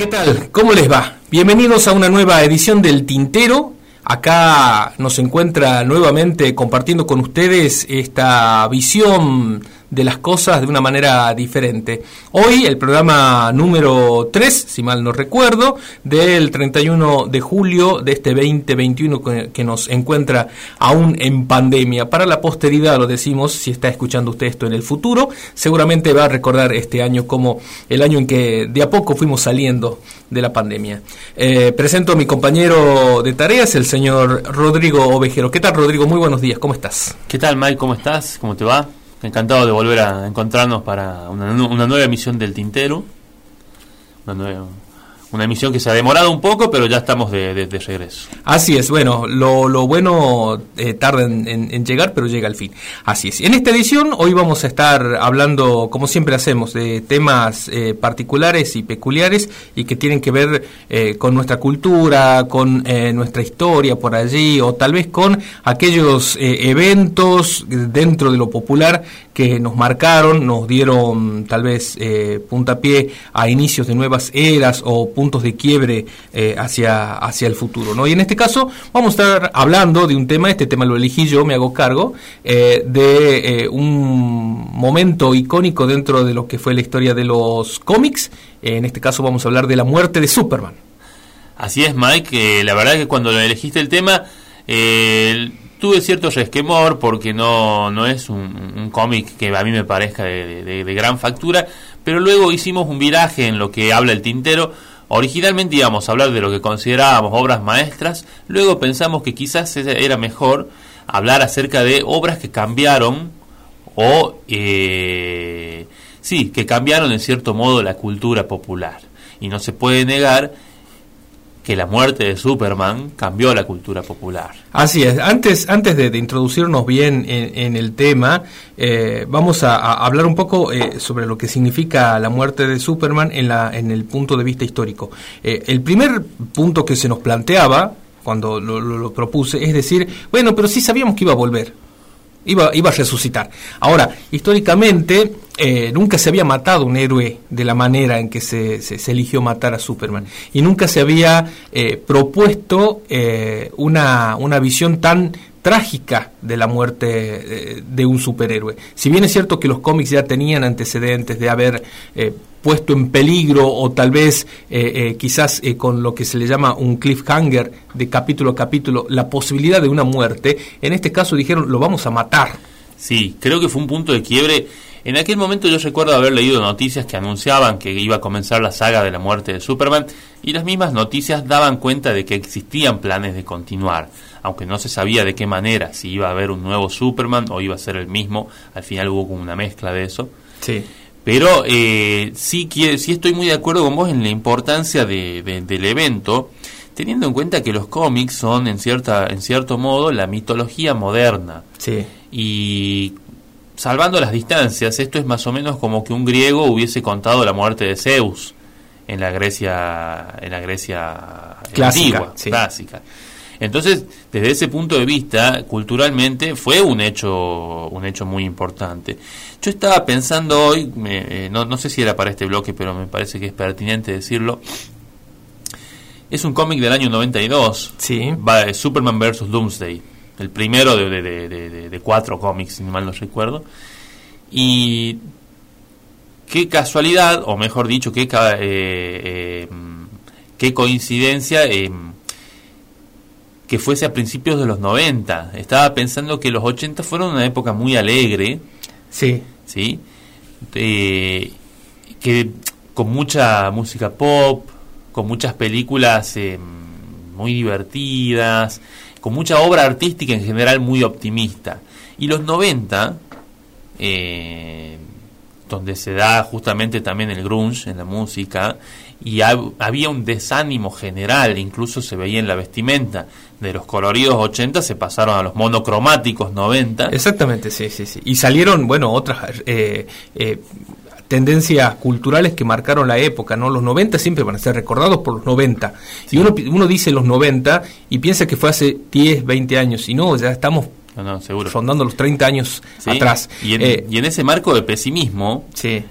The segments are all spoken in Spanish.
¿qué tal? ¿Cómo les va? Bienvenidos a una nueva edición del Tintero. Acá nos encuentra nuevamente compartiendo con ustedes esta visión de las cosas de una manera diferente. Hoy el programa número 3, si mal no recuerdo, del 31 de julio de este 2021 que nos encuentra aún en pandemia. Para la posteridad lo decimos, si está escuchando usted esto en el futuro, seguramente va a recordar este año como el año en que de a poco fuimos saliendo de la pandemia. Eh, presento a mi compañero de tareas, el señor Rodrigo Ovejero. ¿Qué tal, Rodrigo? Muy buenos días, ¿cómo estás? ¿Qué tal, Mike? ¿Cómo estás? ¿Cómo te va? Encantado de volver a encontrarnos para una, nueva emisión del Tintero. Una nueva, una emisión que se ha demorado un poco, pero ya estamos de, regreso. Así es, bueno, lo, lo bueno eh, tarda en, llegar, pero llega al fin. Así es. En esta edición, hoy vamos a estar hablando, como siempre hacemos, de temas eh, particulares y peculiares y que tienen que ver eh, con nuestra cultura, con nuestra historia por allí, o tal vez con aquellos eventos dentro de lo popular que nos marcaron, nos dieron tal vez puntapié a inicios de nuevas eras o puntos de quiebre eh, hacia, hacia el futuro. ¿no? Y en este caso vamos a estar hablando de un tema, este tema lo elegí yo, me hago cargo, eh, de eh, un momento icónico dentro de lo que fue la historia de los cómics. en este caso vamos a hablar de la muerte de Superman. Así es, Mike, la verdad que cuando elegiste el tema tuve cierto resquemor porque no, no es un, cómic que a mí me parezca de, gran factura, pero luego hicimos un viraje en lo que habla el tintero Originalmente íbamos a hablar de lo que considerábamos obras maestras, luego pensamos que quizás era mejor hablar acerca de obras que cambiaron o, eh, sí, que cambiaron en cierto modo la cultura popular. Y no se puede negar que la muerte de Superman cambió la cultura popular. Así es. Antes, antes de, introducirnos bien en, el tema, eh, vamos a, hablar un poco eh, sobre lo que significa la muerte de Superman en, la, en el punto de vista histórico. Eh, el primer punto que se nos planteaba cuando lo propuse es decir, bueno, pero sí sabíamos que iba a volver. Iba, iba a resucitar. Ahora, históricamente, eh, nunca se había matado un héroe de la manera en que se, eligió matar a Superman. Y nunca se había eh, propuesto eh, una, una visión tan trágica de la muerte de un superhéroe. Si bien es cierto que los cómics ya tenían antecedentes de haber puesto en peligro o tal vez eh, eh, quizás eh, con lo que se le llama un cliffhanger de capítulo a capítulo la posibilidad de una muerte, en este caso dijeron lo vamos a matar. Sí, creo que fue un punto de quiebre. En aquel momento yo recuerdo haber leído noticias que anunciaban que iba a comenzar la saga de la muerte de Superman y las mismas noticias daban cuenta de que existían planes de continuar, aunque no se sabía de qué manera, si iba a haber un nuevo Superman o iba a ser el mismo, al final hubo como una mezcla de eso. Sí. Pero eh, sí, sí estoy muy de acuerdo con vos en la importancia de, del evento, teniendo en cuenta que los cómics son, en, cierta, en cierto modo, la mitología moderna. Sí. Y salvando las distancias, esto es más o menos como que un griego hubiese contado la muerte de Zeus en la Grecia, en la Grecia clásica, clásica. Entonces, desde ese punto de vista, culturalmente fue un hecho, un hecho muy importante. Yo estaba pensando hoy, eh, no, no sé si era para este bloque, pero me parece que es pertinente decirlo. Es un cómic del año 92. Sí. Va, Superman vs. Doomsday. El primero de, de, cuatro cómics, si mal no recuerdo. Y qué casualidad, o mejor dicho, qué, eh, eh, qué coincidencia que fuese a principios de los 90. Estaba pensando que los 80 fueron una época muy alegre. Sí. ¿Sí? que con mucha música pop, con muchas películas eh, muy divertidas, con mucha obra artística en general muy optimista. Y los 90, eh, donde se da justamente también el grunge en la música, y había un desánimo general, incluso se veía en la vestimenta. De los coloridos 80 se pasaron a los monocromáticos 90. Exactamente, sí, sí, sí. Y salieron, bueno, otras eh, eh, tendencias culturales que marcaron la época, ¿no? Los 90 siempre van a ser recordados por los 90. Y uno, uno dice los 90 y piensa que fue hace 10, 20 años, y no, ya estamos seguro. rondando los 30 años atrás. Y en, y en, ese marco de pesimismo,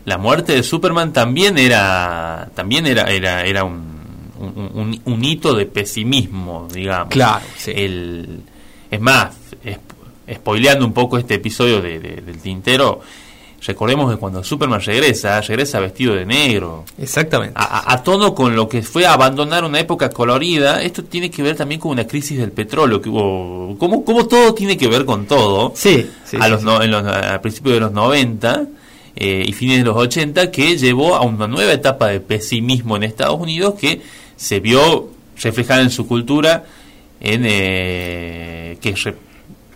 la muerte de Superman también era, también era, era, era un, un, hito de pesimismo, digamos. Claro, El, es más, spoileando un poco este episodio de, del tintero, recordemos que cuando Superman regresa, regresa vestido de negro. Exactamente. A, tono con lo que fue abandonar una época colorida. Esto tiene que ver también con una crisis del petróleo que hubo. Como, como todo tiene que ver con todo. Sí. a los, en los, a principios de los 90 eh, y fines de los 80, que llevó a una nueva etapa de pesimismo en Estados Unidos que se vio reflejada en su cultura en eh, que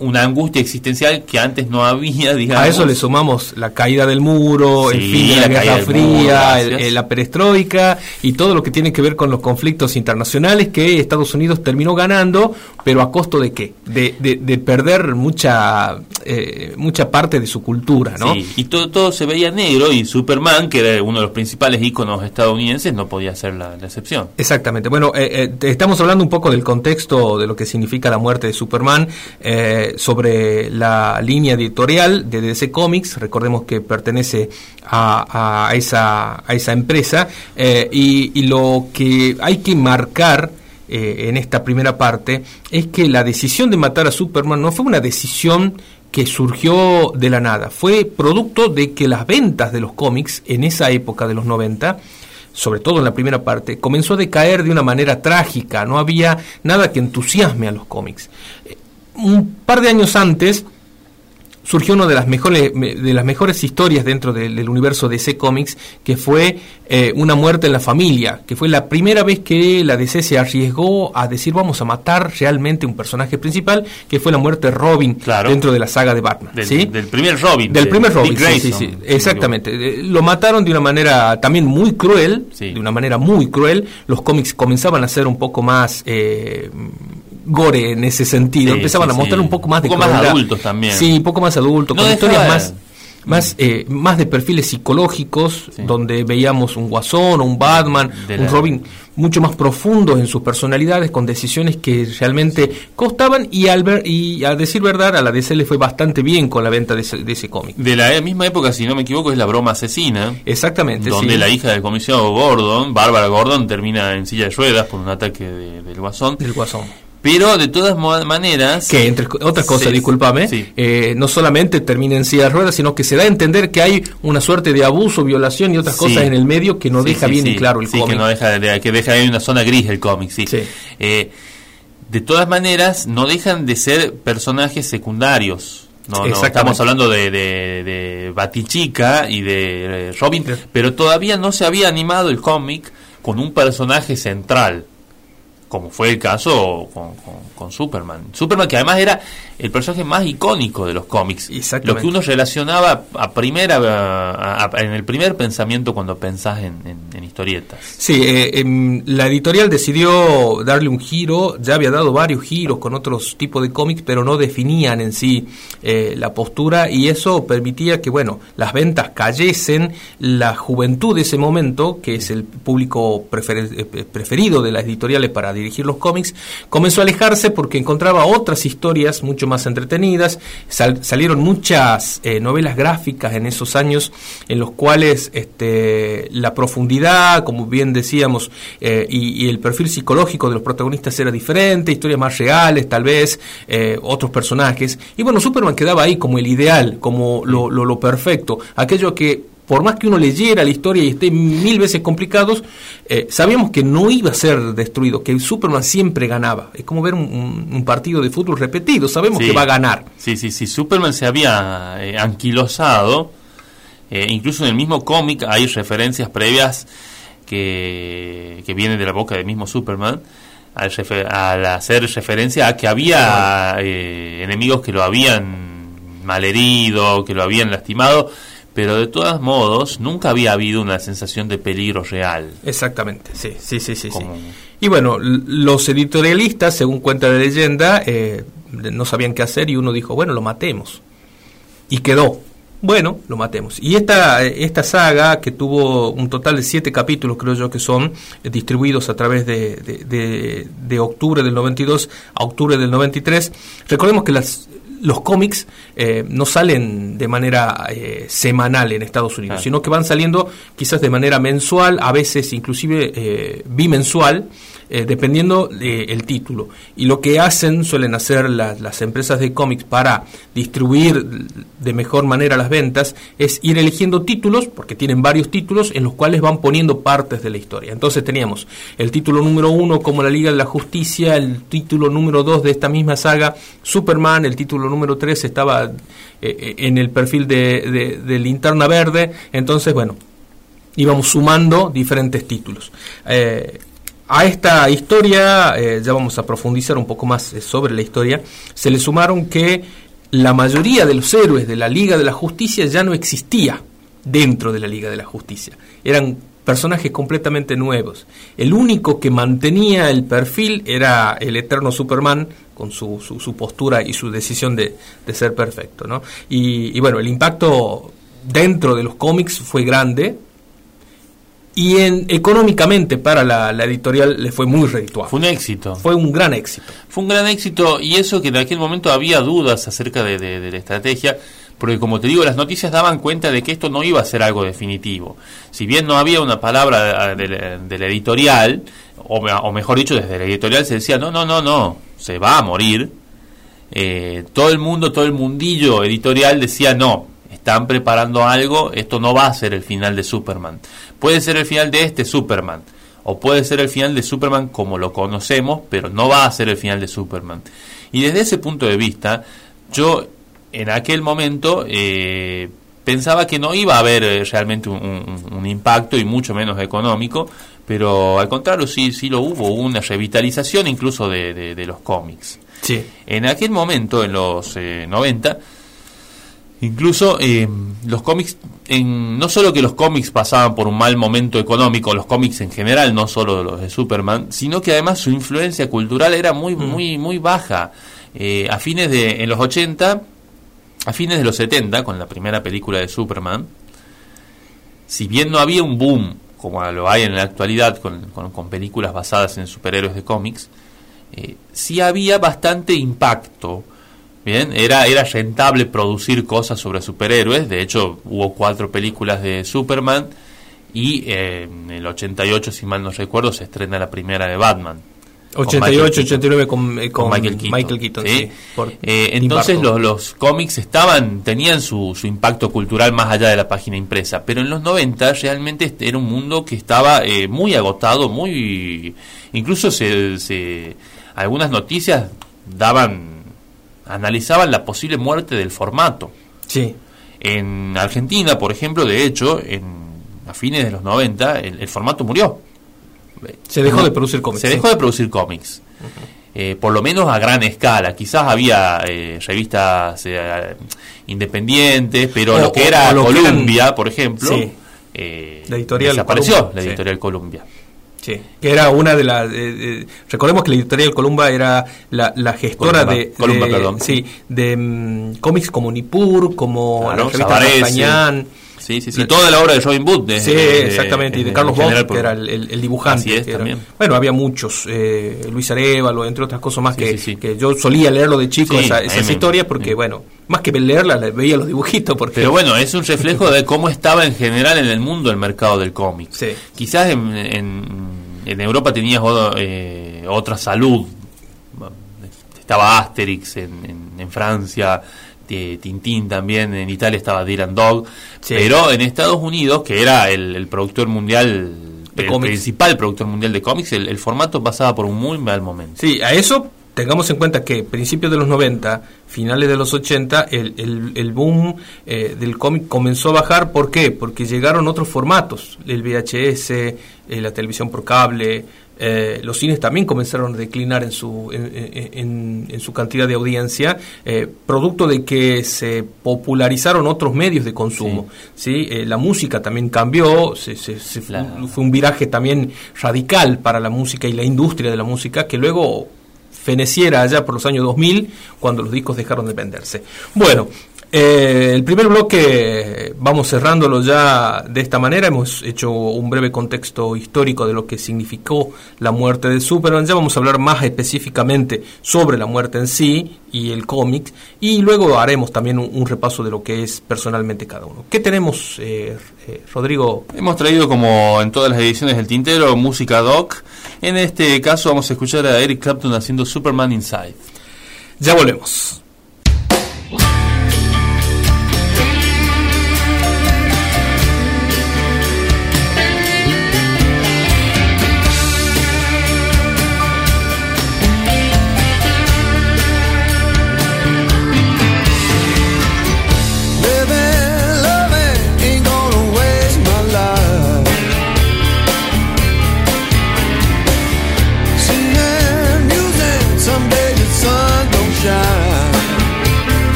una angustia existencial que antes no había, digamos. A eso le sumamos la caída del muro, el fin de la, Guerra Fría, la perestroika y todo lo que tiene que ver con los conflictos internacionales que Estados Unidos terminó ganando, pero a costo de qué? De, de, perder mucha eh, mucha parte de su cultura, ¿no? y todo, todo se veía negro y Superman, que era uno de los principales íconos estadounidenses, no podía ser la, excepción. Exactamente. Bueno, eh, eh, estamos hablando un poco del contexto de lo que significa la muerte de Superman. Eh, sobre la línea editorial de DC Comics, recordemos que pertenece a, esa, a esa empresa, eh, y, lo que hay que marcar eh, en esta primera parte es que la decisión de matar a Superman no fue una decisión que surgió de la nada, fue producto de que las ventas de los cómics en esa época de los 90 sobre todo en la primera parte, comenzó a decaer de una manera trágica, no había nada que entusiasme a los cómics un par de años antes surgió una de las mejores de las mejores historias dentro del, universo de DC Comics que fue eh, una muerte en la familia que fue la primera vez que la DC se arriesgó a decir vamos a matar realmente un personaje principal que fue la muerte de Robin dentro de la saga de Batman del, del primer Robin del primer Robin sí, sí, exactamente. Eh, lo mataron de una manera también muy cruel de una manera muy cruel. Los cómics comenzaban a ser un poco más eh, gore en ese sentido. Empezaban a mostrar un poco más de un poco más adultos también. Sí, un poco más adultos, con historias más más eh, más de perfiles psicológicos donde veíamos un guasón o un Batman un Robin mucho más profundos en sus personalidades con decisiones que realmente costaban y al ver, y a decir verdad a la DC le fue bastante bien con la venta de ese, cómic. De la misma época si no me equivoco es la broma asesina. Exactamente donde la hija del comisionado Gordon Bárbara Gordon termina en silla de ruedas por un ataque del guasón. Del guasón pero de todas maneras... Que entre otras cosas, discúlpame, eh, no solamente termina en silla de ruedas, sino que se da a entender que hay una suerte de abuso, violación y otras cosas en el medio que no deja bien y claro el cómic. que no deja, que deja ahí una zona gris el cómic, sí. Eh, de todas maneras, no dejan de ser personajes secundarios. No, no estamos hablando de, de, de Batichica y de Robin, pero todavía no se había animado el cómic con un personaje central como fue el caso con, con, Superman. Superman que además era el personaje más icónico de los cómics. Lo que uno relacionaba a primera en el primer pensamiento cuando pensás en, historietas. Sí, eh, em, la editorial decidió darle un giro, ya había dado varios giros con otros tipos de cómics, pero no definían en sí eh, la postura y eso permitía que, bueno, las ventas cayesen, la juventud de ese momento, que es el público eh, preferido de las editoriales para dirigir los cómics, comenzó a alejarse porque encontraba otras historias mucho más entretenidas. salieron muchas eh, novelas gráficas en esos años en los cuales este, la profundidad, como bien decíamos, eh, y, el perfil psicológico de los protagonistas era diferente, historias más reales, tal vez, eh, otros personajes. Y bueno, Superman quedaba ahí como el ideal, como lo, lo perfecto, aquello que por más que uno leyera la historia y esté mil veces complicados, eh, sabíamos que no iba a ser destruido, que Superman siempre ganaba. Es como ver un, partido de fútbol repetido, sabemos que va a ganar. Sí, sí, sí, Superman se había eh, anquilosado, eh, incluso en el mismo cómic hay referencias previas que, que vienen de la boca del mismo Superman, al, al hacer referencia a que había enemigos que lo habían malherido, que lo habían lastimado pero de todos modos nunca había habido una sensación de peligro real. Exactamente, sí, sí, sí, sí. Y bueno, los editorialistas, según cuenta la leyenda, eh, no sabían qué hacer y uno dijo, bueno, lo matemos. Y quedó. Bueno, lo matemos. Y esta, esta saga, que tuvo un total de siete capítulos, creo yo que son, eh, distribuidos a través de, de, de octubre del 92 a octubre del 93, recordemos que las los cómics eh, no salen de manera eh, semanal en Estados Unidos, sino que van saliendo quizás de manera mensual, a veces inclusive eh, bimensual, eh, dependiendo del título. Y lo que hacen, suelen hacer las empresas de cómics para distribuir de mejor manera las ventas, es ir eligiendo títulos, porque tienen varios títulos, en los cuales van poniendo partes de la historia. Entonces teníamos el título número uno como la Liga de la Justicia, el título número dos de esta misma saga, Superman, el título número tres estaba eh, eh, en el perfil de, de, Linterna Verde, entonces bueno, íbamos sumando diferentes títulos. Eh, a esta historia, eh, ya vamos a profundizar un poco más eh, sobre la historia, se le sumaron que la mayoría de los héroes de la Liga de la Justicia ya no existía dentro de la Liga de la Justicia. Eran personajes completamente nuevos. El único que mantenía el perfil era el eterno Superman con su, su, postura y su decisión de, de ser perfecto. ¿no? Y, y bueno, el impacto dentro de los cómics fue grande, y en, económicamente para la, editorial le fue muy redituable. Fue un éxito. Fue un gran éxito. Fue un gran éxito y eso que en aquel momento había dudas acerca de, la estrategia, porque como te digo, las noticias daban cuenta de que esto no iba a ser algo definitivo. Si bien no había una palabra de, la, editorial, o, mejor dicho, desde la editorial se decía, no, no, no, no, se va a morir. Eh, todo el mundo, todo el mundillo editorial decía, no, están preparando algo, esto no va a ser el final de Superman. Puede ser el final de este Superman, o puede ser el final de Superman como lo conocemos, pero no va a ser el final de Superman. Y desde ese punto de vista, yo en aquel momento eh, pensaba que no iba a haber eh, realmente un, impacto y mucho menos económico, pero al contrario sí, sí lo hubo, una revitalización incluso de, los cómics. Sí. En aquel momento, en los 90, eh, Incluso eh, los cómics, en, no solo que los cómics pasaban por un mal momento económico, los cómics en general, no solo los de Superman, sino que además su influencia cultural era muy, mm. muy, muy baja. Eh, a fines de, en los 80, a fines de los 70, con la primera película de Superman, si bien no había un boom como lo hay en la actualidad con, con, películas basadas en superhéroes de cómics, eh, sí había bastante impacto Bien, era, era rentable producir cosas sobre superhéroes. De hecho, hubo cuatro películas de Superman. Y eh, en el 88, si mal no recuerdo, se estrena la primera de Batman. 88, 89 con, eh, con, Michael Keaton. ¿sí? Eh, entonces los, los, cómics estaban, tenían su, su, impacto cultural más allá de la página impresa, pero en los 90 realmente este era un mundo que estaba muy agotado, muy incluso se, se, algunas noticias daban analizaban la posible muerte del formato. Sí. En Argentina, por ejemplo, de hecho, en, a fines de los 90, el, formato murió. Se dejó de producir cómics. Se dejó de producir cómics. Eh, por lo menos a gran escala. Quizás había eh, revistas eh, independientes, pero lo que era Columbia, por ejemplo, la editorial desapareció la editorial Columbia. Sí, que era una de las... recordemos que la editorial Columba era la, la gestora de, Sí, de mm, cómics como Nippur, como claro, la revista Sí, sí, sí. Toda la obra de Robin Hood. sí, exactamente. y de Carlos Bosch, que era el, dibujante. también. Bueno, había muchos. Eh, Luis Arevalo, entre otras cosas más, que, que, yo solía leerlo de chico, esa, esas historias, porque, bueno, más que leerla, veía los dibujitos. Porque... Pero bueno, es un reflejo de cómo estaba en general en el mundo el mercado del cómic. Quizás en, en, Europa tenías eh, otra salud. Estaba Asterix en, en Francia Tintín también, en Italia estaba Dylan Dog, pero en Estados Unidos, que era el, productor mundial, el principal productor mundial de cómics, el, formato pasaba por un muy mal momento. Sí, a eso tengamos en cuenta que principios de los 90, finales de los 80, el, el, boom eh, del cómic comenzó a bajar. ¿Por qué? Porque llegaron otros formatos, el VHS, eh, la televisión por cable, eh, los cines también comenzaron a declinar en su, en, su cantidad de audiencia, eh, producto de que se popularizaron otros medios de consumo. ¿sí? Eh, la música también cambió, se, fue, un viraje también radical para la música y la industria de la música que luego feneciera allá por los años 2000 cuando los discos dejaron de venderse. Bueno, Eh, el primer bloque vamos cerrándolo ya de esta manera. Hemos hecho un breve contexto histórico de lo que significó la muerte de Superman. Ya vamos a hablar más específicamente sobre la muerte en sí y el cómic. Y luego haremos también un, repaso de lo que es personalmente cada uno. ¿Qué tenemos, eh, eh, Rodrigo? Hemos traído, como en todas las ediciones del Tintero, música doc. En este caso vamos a escuchar a Eric Clapton haciendo Superman Inside. Ya volvemos.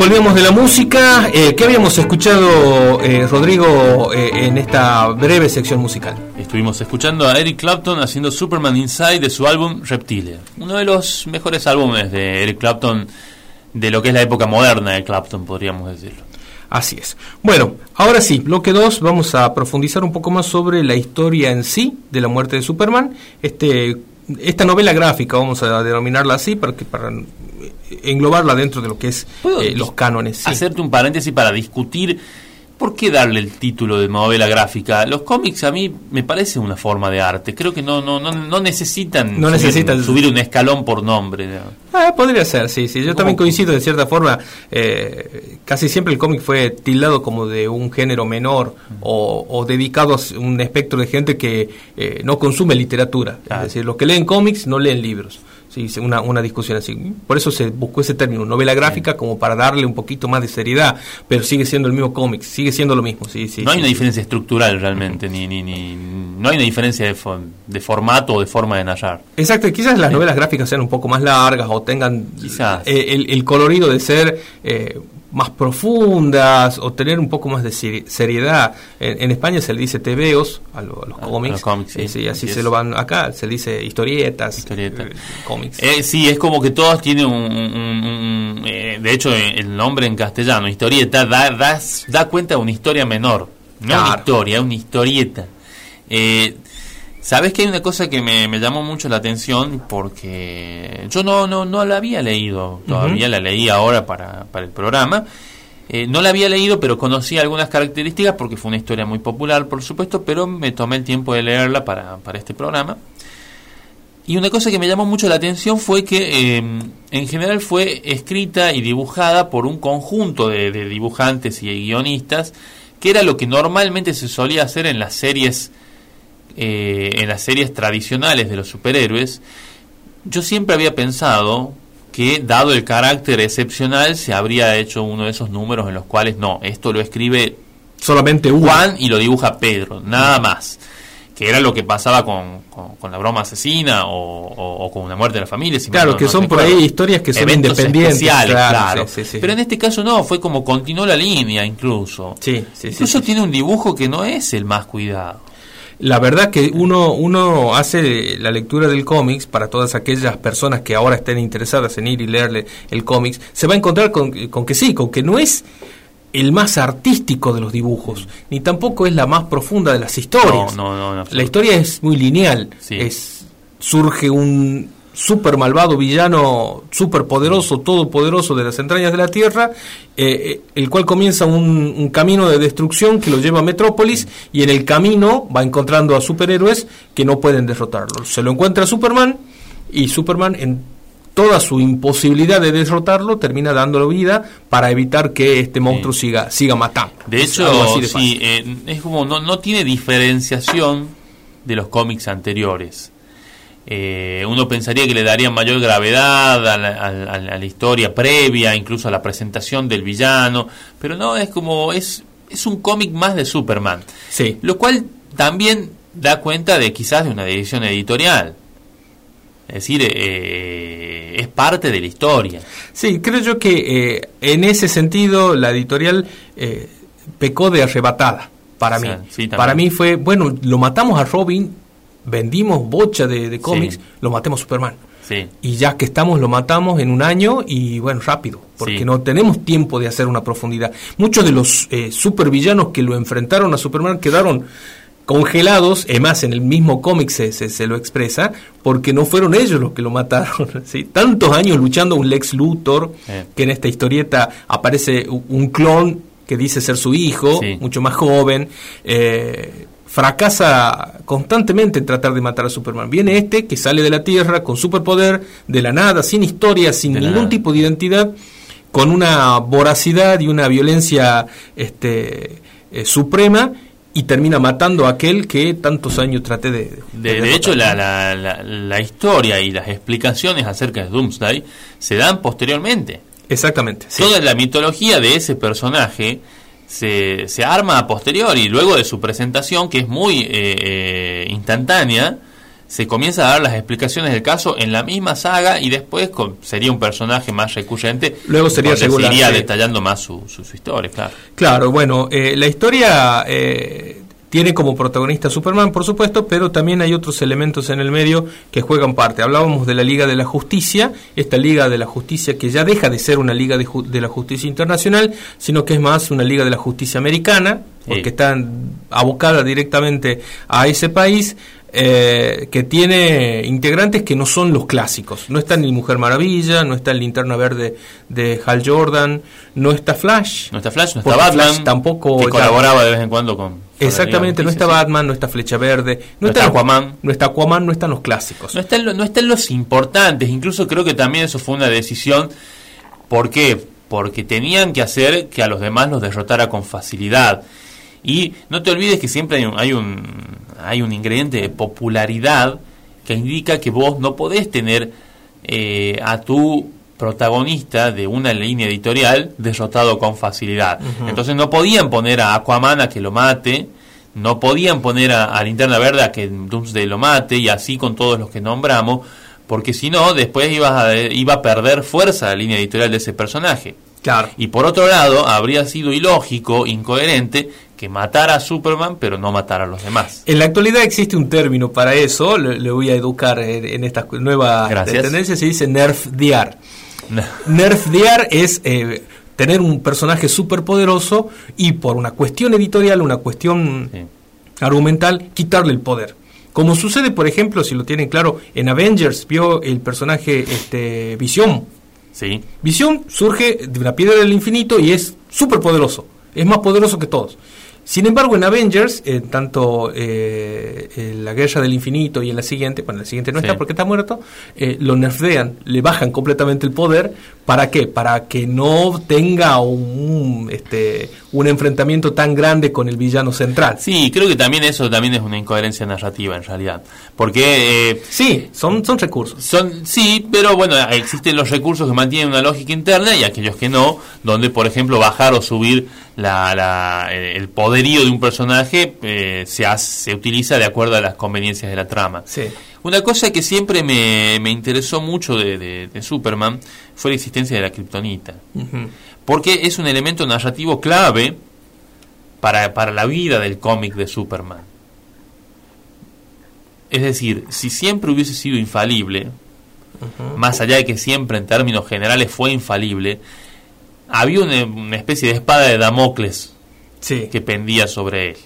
Volvíamos de la música. Eh, ¿Qué habíamos escuchado, eh, Rodrigo, eh, en esta breve sección musical? Estuvimos escuchando a Eric Clapton haciendo Superman Inside de su álbum Reptile. Uno de los mejores álbumes de Eric Clapton de lo que es la época moderna de Clapton, podríamos decirlo. Así es. Bueno, ahora sí, bloque 2, vamos a profundizar un poco más sobre la historia en sí de la muerte de Superman. Este, esta novela gráfica, vamos a denominarla así, para, que, para englobarla dentro de lo que es eh, los cánones. Hacerte un paréntesis para discutir ¿Por qué darle el título de novela gráfica? Los cómics a mí me parece una forma de arte. Creo que no no no, no necesitan, no subir, necesitan subir un escalón por nombre. Ah, podría ser, sí, sí. Yo también coincido de cierta forma. Eh, casi siempre el cómic fue tildado como de un género menor o, dedicado a un espectro de gente que eh, no consume literatura. Es decir, los que leen cómics no leen libros. Sí, una, una discusión así. Por eso se buscó ese término, novela gráfica, como para darle un poquito más de seriedad, pero sigue siendo el mismo cómic, sigue siendo lo mismo. Sí, sí, no hay una diferencia estructural realmente, ni, ni, ni, no hay una diferencia de, de formato o de forma de narrar. Exacto, quizás las novelas gráficas sean un poco más largas o tengan eh, el, el, colorido de ser eh, más profundas o tener un poco más de seriedad. En, España se le dice tebeos a, los cómics. sí, así se lo van acá, se le dice historietas, eh, cómics. Eh, sí, es como que todos tienen un... Eh, de hecho, el nombre en castellano, historieta, da, da, da cuenta de una historia menor. No una historia, una historieta. Eh, Sabes que hay una cosa que me, llamó mucho la atención porque yo no, no, no la había leído, todavía la leí ahora para, para el programa. Eh, no la había leído, pero conocía algunas características porque fue una historia muy popular, por supuesto, pero me tomé el tiempo de leerla para, para este programa. Y una cosa que me llamó mucho la atención fue que eh, en general fue escrita y dibujada por un conjunto de, de dibujantes y guionistas, que era lo que normalmente se solía hacer en las series eh, en las series tradicionales de los superhéroes, yo siempre había pensado que, dado el carácter excepcional, se habría hecho uno de esos números en los cuales no, esto lo escribe solamente Juan y lo dibuja Pedro, nada más. Que era lo que pasaba con, con, la broma asesina o, con una muerte de la familia. claro, que son por ahí historias que son independientes. Claro, Pero en este caso no, fue como continuó la línea incluso. Sí, incluso tiene un dibujo que no es el más cuidado la verdad que uno, uno hace la lectura del cómics para todas aquellas personas que ahora estén interesadas en ir y leerle el cómics, se va a encontrar con, que sí, con que no es el más artístico de los dibujos, ni tampoco es la más profunda de las historias. la historia es muy lineal, es surge un super malvado villano, super poderoso, todopoderoso de las entrañas de la Tierra, eh, eh, el cual comienza un, camino de destrucción que lo lleva a Metrópolis y en el camino va encontrando a superhéroes que no pueden derrotarlo. Se lo encuentra Superman y Superman en toda su imposibilidad de derrotarlo termina dándole vida para evitar que este monstruo siga siga matando. De hecho, sí, eh, es como no, no tiene diferenciación de los cómics anteriores eh, uno pensaría que le daría mayor gravedad a la, historia previa, incluso a la presentación del villano, pero no, es como, es, es un cómic más de Superman. Sí. Lo cual también da cuenta de quizás de una decisión editorial. Es decir, eh, es parte de la historia. Sí, creo yo que eh, en ese sentido la editorial pecó de arrebatada para mí. para mí fue, bueno, lo matamos a Robin vendimos bocha de, cómics, lo matemos Superman. Y ya que estamos, lo matamos en un año y bueno, rápido, porque no tenemos tiempo de hacer una profundidad. Muchos de los eh, supervillanos que lo enfrentaron a Superman quedaron congelados, además en el mismo cómic se, se, lo expresa, porque no fueron ellos los que lo mataron. ¿sí? Tantos años luchando un Lex Luthor, que en esta historieta aparece un clon que dice ser su hijo, mucho más joven. Eh, fracasa constantemente en tratar de matar a Superman. Viene este que sale de la Tierra con superpoder, de la nada, sin historia, sin ningún tipo de identidad, con una voracidad y una violencia este, eh, suprema y termina matando a aquel que tantos años traté de... De, de, hecho, la, la, la, historia y las explicaciones acerca de Doomsday se dan posteriormente. Exactamente. Toda la mitología de ese personaje se, se arma a posteriori, luego de su presentación, que es muy eh, eh, instantánea, se comienza a dar las explicaciones del caso en la misma saga y después sería un personaje más recurrente. Luego sería seguiría detallando más su, su, historia, claro. Claro, bueno, eh, la historia eh, tiene como protagonista Superman, por supuesto, pero también hay otros elementos en el medio que juegan parte. Hablábamos de la Liga de la Justicia, esta Liga de la Justicia que ya deja de ser una Liga de, de la Justicia Internacional, sino que es más una Liga de la Justicia Americana, porque está abocada directamente a ese país. Eh, que tiene integrantes que no son los clásicos. No está ni Mujer Maravilla, no está el Linterna Verde de Hal Jordan, no está Flash. No está Flash, no está Batman. tampoco. Que colaboraba de vez en cuando con. Exactamente, no está Batman, no está Flecha Verde, no, está, Aquaman. No está Aquaman, no están los clásicos. No están, no están los importantes, incluso creo que también eso fue una decisión. ¿Por qué? Porque tenían que hacer que a los demás los derrotara con facilidad. Y no te olvides que siempre hay un, hay un, hay un ingrediente de popularidad que indica que vos no podés tener eh, a tu protagonista de una línea editorial derrotado con facilidad. Entonces no podían poner a Aquaman a que lo mate, no podían poner a, a, Linterna Verde a que Doomsday lo mate y así con todos los que nombramos, porque si no, después ibas a, iba a perder fuerza la línea editorial de ese personaje. Claro. Y por otro lado, habría sido ilógico, incoherente, que matara a Superman, pero no matara a los demás. En la actualidad existe un término para eso, le, voy a educar en, esta nueva tendencia, se dice nerfdear. nerfdear es eh, tener un personaje superpoderoso y por una cuestión editorial, una cuestión argumental, quitarle el poder. Como sucede, por ejemplo, si lo tienen claro, en Avengers vio el personaje este, Visión. Sí. Visión surge de una piedra del infinito y es superpoderoso. Es más poderoso que todos. Sin embargo, en Avengers, eh, tanto eh, en la Guerra del Infinito y en la siguiente, bueno, la siguiente no está porque está muerto, eh, lo nerfean, le bajan completamente el poder. ¿Para qué? Para que no tenga un, este, un enfrentamiento tan grande con el villano central. Sí, creo que también eso también es una incoherencia narrativa en realidad. Porque... sí, son, son recursos. Son, sí, pero bueno, existen los recursos que mantienen una lógica interna y aquellos que no, donde por ejemplo bajar o subir la, el poderío de un personaje eh, se, se utiliza de acuerdo a las conveniencias de la trama. Una cosa que siempre me, me interesó mucho de, Superman fue la existencia de la kriptonita. Porque es un elemento narrativo clave para, para la vida del cómic de Superman. Es decir, si siempre hubiese sido infalible, más allá de que siempre en términos generales fue infalible, había una, especie de espada de Damocles que pendía sobre él.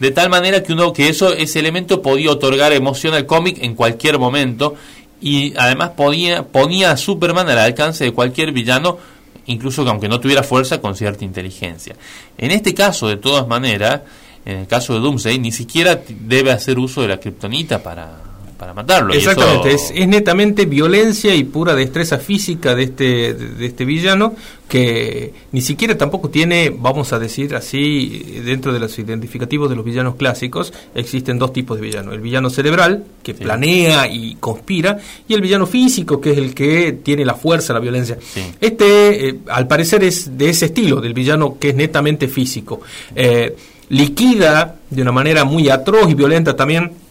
De tal manera que uno que eso ese elemento podía otorgar emoción al cómic en cualquier momento y además podía, ponía a Superman al alcance de cualquier villano, incluso aunque no tuviera fuerza, con cierta inteligencia. En este caso, de todas maneras, en el caso de Doomsday, ni siquiera debe hacer uso de la kriptonita para, para matarlo. Exactamente, es, netamente violencia y pura destreza física de este, de, este villano que ni siquiera tampoco tiene, vamos a decir así, dentro de los identificativos de los villanos clásicos, existen dos tipos de villanos. El villano cerebral, que planea y conspira, y el villano físico, que es el que tiene la fuerza, la violencia. Este, eh, al parecer, es de ese estilo, del villano que es netamente físico. Eh, liquida de una manera muy atroz y violenta también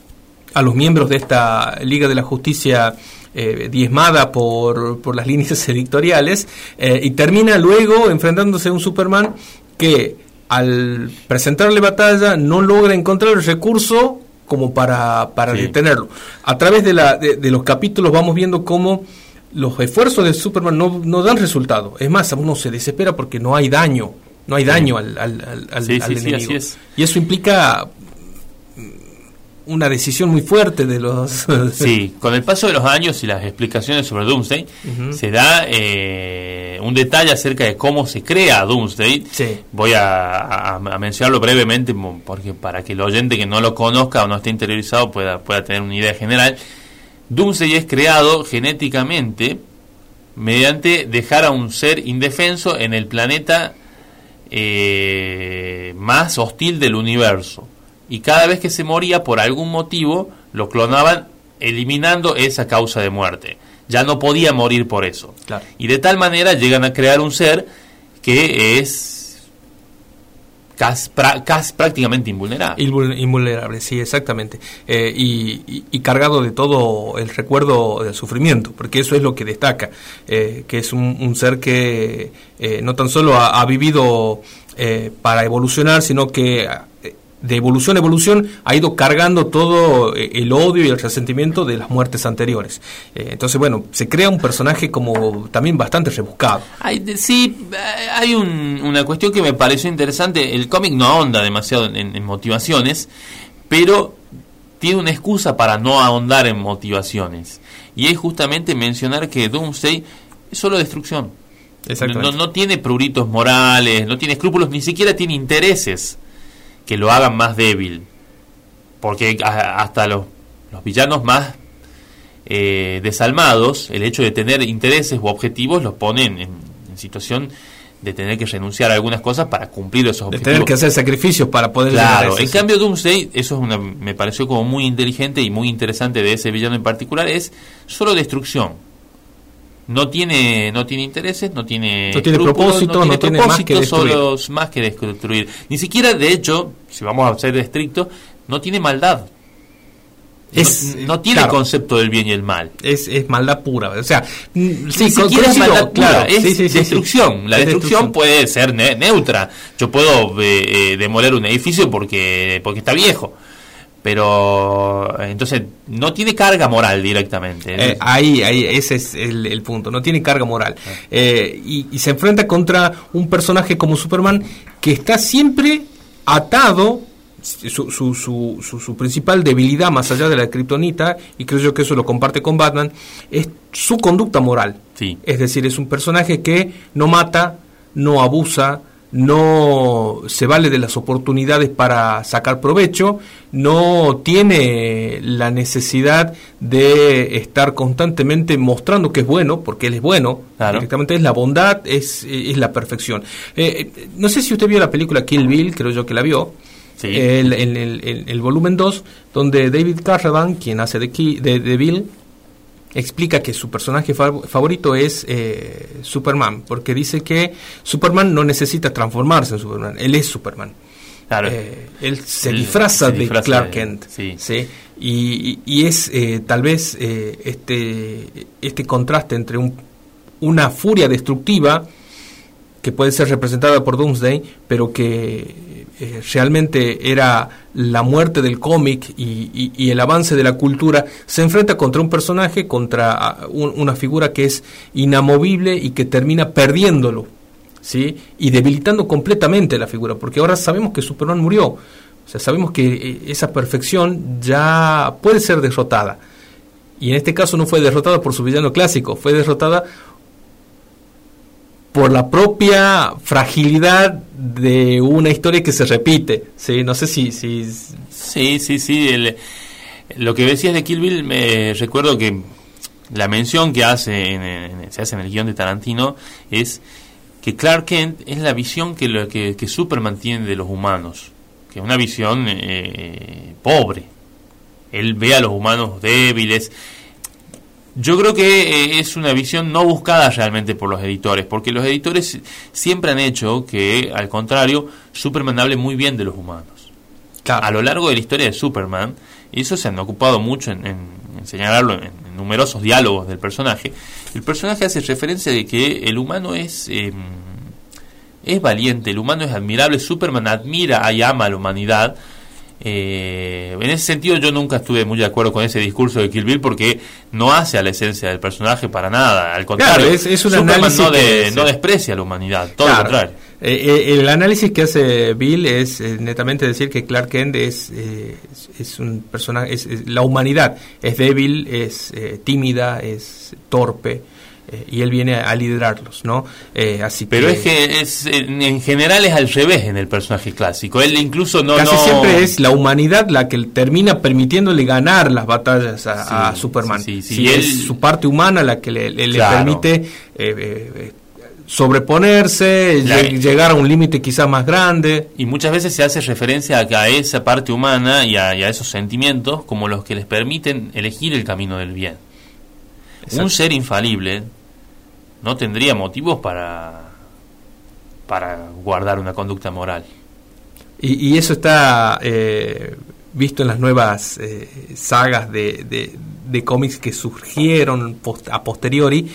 a los miembros de esta Liga de la Justicia eh, diezmada por, por, las líneas editoriales eh, y termina luego enfrentándose a un Superman que al presentarle batalla no logra encontrar el recurso como para, para detenerlo. A través de, la, de, los capítulos vamos viendo cómo los esfuerzos de Superman no, no dan resultado. Es más, uno se desespera porque no hay daño, no hay daño al, al, al, enemigo. Y eso implica una decisión muy fuerte de los... sí, con el paso de los años y las explicaciones sobre Doomsday, se da eh, un detalle acerca de cómo se crea Doomsday. Voy a, mencionarlo brevemente porque para que el oyente que no lo conozca o no esté interiorizado pueda, pueda tener una idea general. Doomsday es creado genéticamente mediante dejar a un ser indefenso en el planeta eh, más hostil del universo y cada vez que se moría por algún motivo lo clonaban eliminando esa causa de muerte. Ya no podía morir por eso. Y de tal manera llegan a crear un ser que es casi, prácticamente invulnerable. Invulnerable, sí, exactamente. Eh, y, cargado de todo el recuerdo del sufrimiento, porque eso es lo que destaca, eh, que es un, ser que eh, no tan solo ha, vivido para evolucionar, sino que de evolución a evolución ha ido cargando todo eh, el odio y el resentimiento de las muertes anteriores. Eh, entonces, bueno, se crea un personaje como también bastante rebuscado. Hay, sí, eh, hay una cuestión que me pareció interesante. El cómic no ahonda demasiado en, motivaciones, pero tiene una excusa para no ahondar en motivaciones. Y es justamente mencionar que Doomsday es solo destrucción. No, no, tiene pruritos morales, no tiene escrúpulos, ni siquiera tiene intereses que lo hagan más débil. Porque hasta los, los villanos más eh, desalmados, el hecho de tener intereses u objetivos los ponen en, situación de tener que renunciar a algunas cosas para cumplir esos objetivos. De tener que hacer sacrificios para poder Claro, en cambio Doomsday, eso es una, me pareció como muy inteligente y muy interesante de ese villano en particular, es solo destrucción no tiene no tiene intereses, no tiene, no tiene propósito, no tiene, más que solo más que destruir. Ni siquiera, de hecho, si vamos a ser estrictos, no tiene maldad. Es, no, tiene concepto del bien y el mal. Es, es maldad pura. O sea, mm, sí, Ni siquiera es maldad pura, es destrucción. La destrucción, puede ser neutra. Yo puedo eh, eh, demoler un edificio porque, porque está viejo pero entonces no tiene carga moral directamente. Eh, ahí, ahí, ese es el, punto, no tiene carga moral. Ah. Eh, y, se enfrenta contra un personaje como Superman que está siempre atado, su, su, su, su, principal debilidad más allá de la kriptonita, y creo yo que eso lo comparte con Batman, es su conducta moral. Sí. Es decir, es un personaje que no mata, no abusa, no se vale de las oportunidades para sacar provecho, no tiene la necesidad de estar constantemente mostrando que es bueno, porque él es bueno, directamente es la bondad, es, es la perfección. Eh, eh, no sé si usted vio la película Kill Bill, creo yo que la vio. El, el, volumen 2, donde David Carradine, quien hace de, de, de Bill, explica que su personaje favorito es eh, Superman, porque dice que Superman no necesita transformarse en Superman, él es Superman. Claro. Eh, él se, disfraza, de Clark Kent. Sí. Y, y, es eh, tal vez este, este contraste entre un, una furia destructiva que puede ser representada por Doomsday, pero que eh, realmente era la muerte del cómic y, el avance de la cultura, se enfrenta contra un personaje, contra ah, una figura que es inamovible y que termina perdiéndolo, ¿sí? Y debilitando completamente la figura, porque ahora sabemos que Superman murió, o sea, sabemos que eh, esa perfección ya puede ser derrotada. Y en este caso no fue derrotada por su villano clásico, fue derrotada por la propia fragilidad de una historia que se repite. Sí, no sé si... si... Sí, sí, sí. lo que decías de Kill Bill, me recuerdo que la mención que hace en, se hace en el guion de Tarantino es que Clark Kent es la visión que, lo, que, que Superman tiene de los humanos, que es una visión eh, pobre. Él ve a los humanos débiles yo creo que eh, es una visión no buscada realmente por los editores, porque los editores siempre han hecho que, al contrario, Superman hable muy bien de los humanos. A lo largo de la historia de Superman, y eso se han ocupado mucho en, señalarlo en, numerosos diálogos del personaje, el personaje hace referencia de que el humano es, em, es valiente, el humano es admirable, Superman admira y ama a la humanidad, eh, en ese sentido yo nunca estuve muy de acuerdo con ese discurso de Kill Bill porque no hace a la esencia del personaje para nada, al contrario, es, un Superman no, no, desprecia a la humanidad, todo lo contrario. Eh, eh, el análisis que hace Bill es netamente decir que Clark Kent es, es un personaje, es, la humanidad es débil, es tímida, es torpe, eh, y él viene a, liderarlos, ¿no? Eh, así Pero es que es, en general es al revés en el personaje clásico. Él incluso no. Casi siempre es la humanidad la que termina permitiéndole ganar las batallas a, Superman. Sí, sí, es su parte humana la que le, permite. Eh, sobreponerse, llegar a un límite quizás más grande. Y muchas veces se hace referencia a, a esa parte humana y a, esos sentimientos como los que les permiten elegir el camino del bien. Un ser infalible no tendría motivos para, para guardar una conducta moral. Y, eso está visto en las nuevas sagas de, de, cómics que surgieron a posteriori,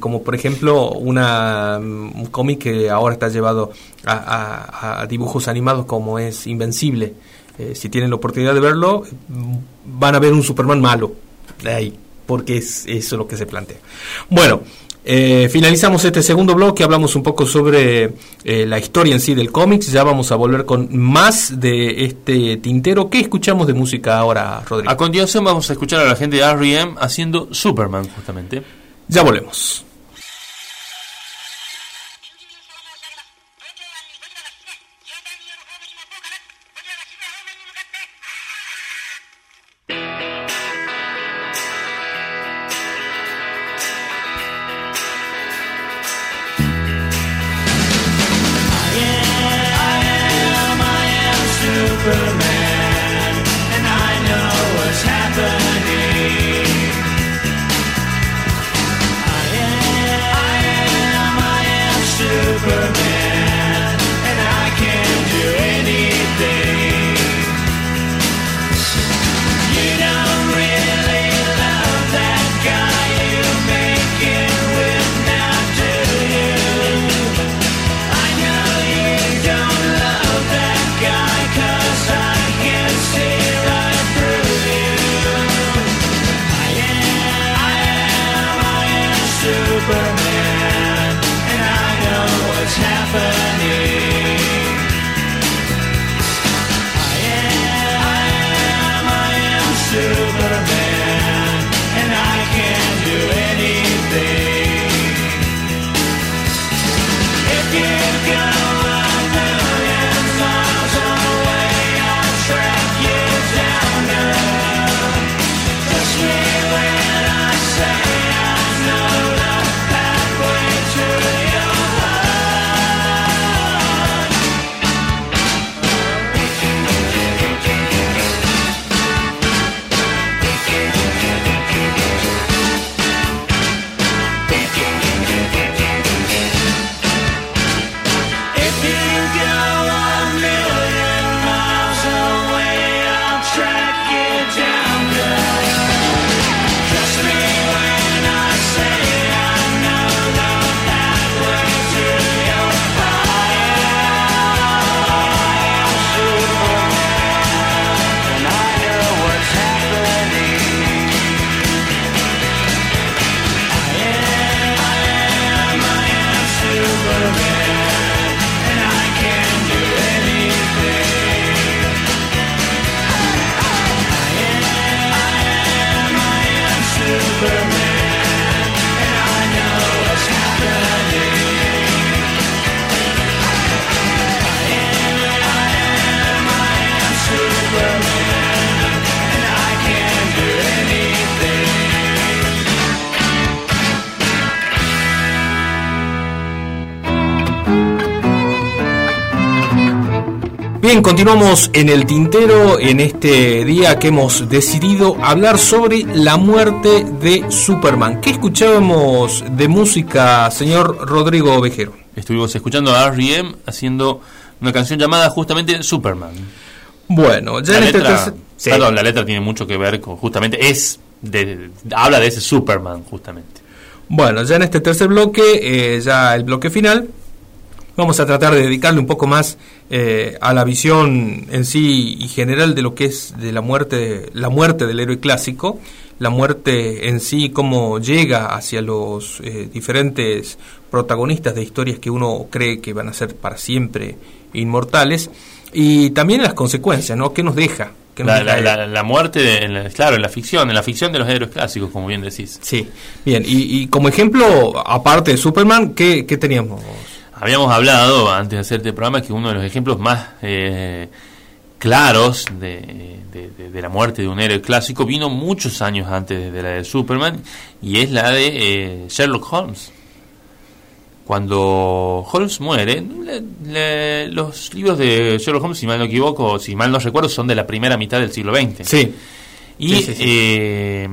como por ejemplo una, un cómic que ahora está llevado a, a dibujos animados como es Invencible. si tienen la oportunidad de verlo, van a ver un Superman malo. Ahí porque es eso lo que se plantea. Bueno, eh, finalizamos este segundo bloque, hablamos un poco sobre eh, la historia en sí del cómics, ya vamos a volver con más de este tintero. ¿Qué escuchamos de música ahora, Rodrigo? A continuación vamos a escuchar a la gente de R.E.M. haciendo Superman, justamente. Ya volvemos. Bien, continuamos en el tintero en este día que hemos decidido hablar sobre la muerte de Superman. ¿Qué escuchábamos de música, señor Rodrigo Ovejero? Estuvimos escuchando a R.E.M. haciendo una canción llamada justamente Superman. Bueno, ya la en este letra, Perdón, la letra tiene mucho que ver con, justamente, es de, habla de ese Superman, justamente. Bueno, ya en este tercer bloque, eh, ya el bloque final, Vamos a tratar de dedicarle un poco más eh, a la visión en sí y general de lo que es de la muerte, la muerte del héroe clásico, la muerte en sí, cómo llega hacia los eh, diferentes protagonistas de historias que uno cree que van a ser para siempre inmortales, y también las consecuencias, ¿no? ¿Qué nos deja? la, muerte, claro, en la ficción, en la ficción de los héroes clásicos, como bien decís. Sí, bien, y, como ejemplo, aparte de Superman, ¿qué, qué teníamos? Habíamos hablado antes de hacer este programa que uno de los ejemplos más eh, claros de, la muerte de un héroe clásico vino muchos años antes de la de Superman y es la de eh, Sherlock Holmes. Cuando Holmes muere, los libros de Sherlock Holmes, si mal no equivoco, si mal no recuerdo, son de la primera mitad del siglo XX. Sí. Y eh,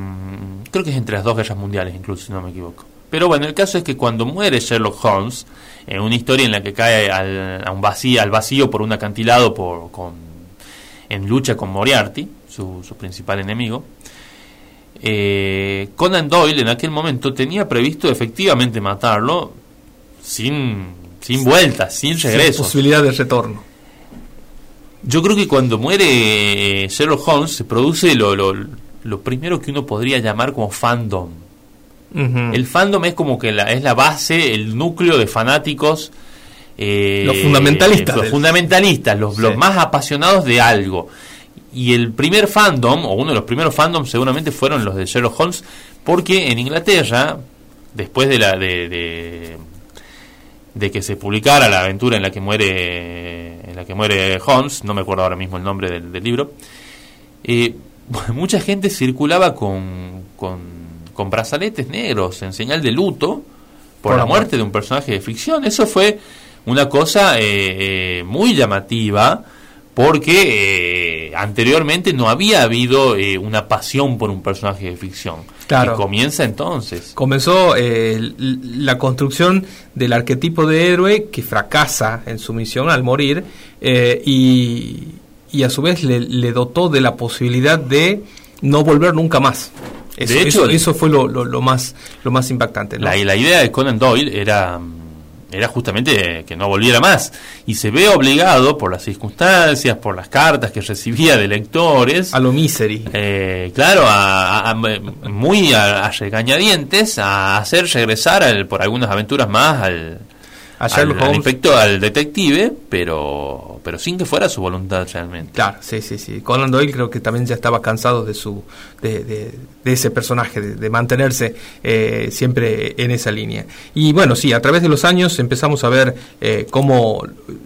creo que es entre las dos guerras mundiales, incluso, si no me equivoco. Pero bueno, el caso es que cuando muere Sherlock Holmes, en una historia en la que cae al, a un vacío, al vacío por un acantilado por, con, en lucha con Moriarty, su, su principal enemigo, eh, Conan Doyle en aquel momento tenía previsto efectivamente matarlo sin, sin vueltas, sin regreso. Sin posibilidad de retorno. Yo creo que cuando muere Sherlock Holmes se produce lo, lo, lo primero que uno podría llamar como fandom. El fandom es como que la, es la base, el núcleo de fanáticos. Eh, los fundamentalistas. Los fundamentalistas, los, los más apasionados de algo. Y el primer fandom, o uno de los primeros fandoms seguramente fueron los de Sherlock Holmes, porque en Inglaterra, después de la de, de, que se publicara la aventura en la que muere en la que muere Holmes, no me acuerdo ahora mismo el nombre del, libro, eh, mucha gente circulaba con, con, con, brazaletes negros en señal de luto por, la muerte de un personaje de ficción. Eso fue una cosa eh, eh, muy llamativa porque eh, anteriormente no había habido eh, una pasión por un personaje de ficción. Claro. Y comienza entonces. Comenzó eh, la construcción del arquetipo de héroe que fracasa en su misión al morir y, y, a su vez le, dotó de la posibilidad de no volver nunca más. Eso, de hecho, eso, fue lo, lo, más, lo más impactante. La, la idea de Conan Doyle era era justamente que no volviera más. Y se ve obligado por las circunstancias, por las cartas que recibía de lectores. A lo misery. Eh, claro, a, muy a, regañadientes, a hacer regresar por algunas aventuras más al, al, al detective, pero, pero sin que fuera su voluntad realmente. Claro, sí, sí, sí. Conan Doyle creo que también ya estaba cansado de su de, de, ese personaje, de, mantenerse eh, siempre en esa línea. Y bueno, sí, a través de los años empezamos a ver eh, cómo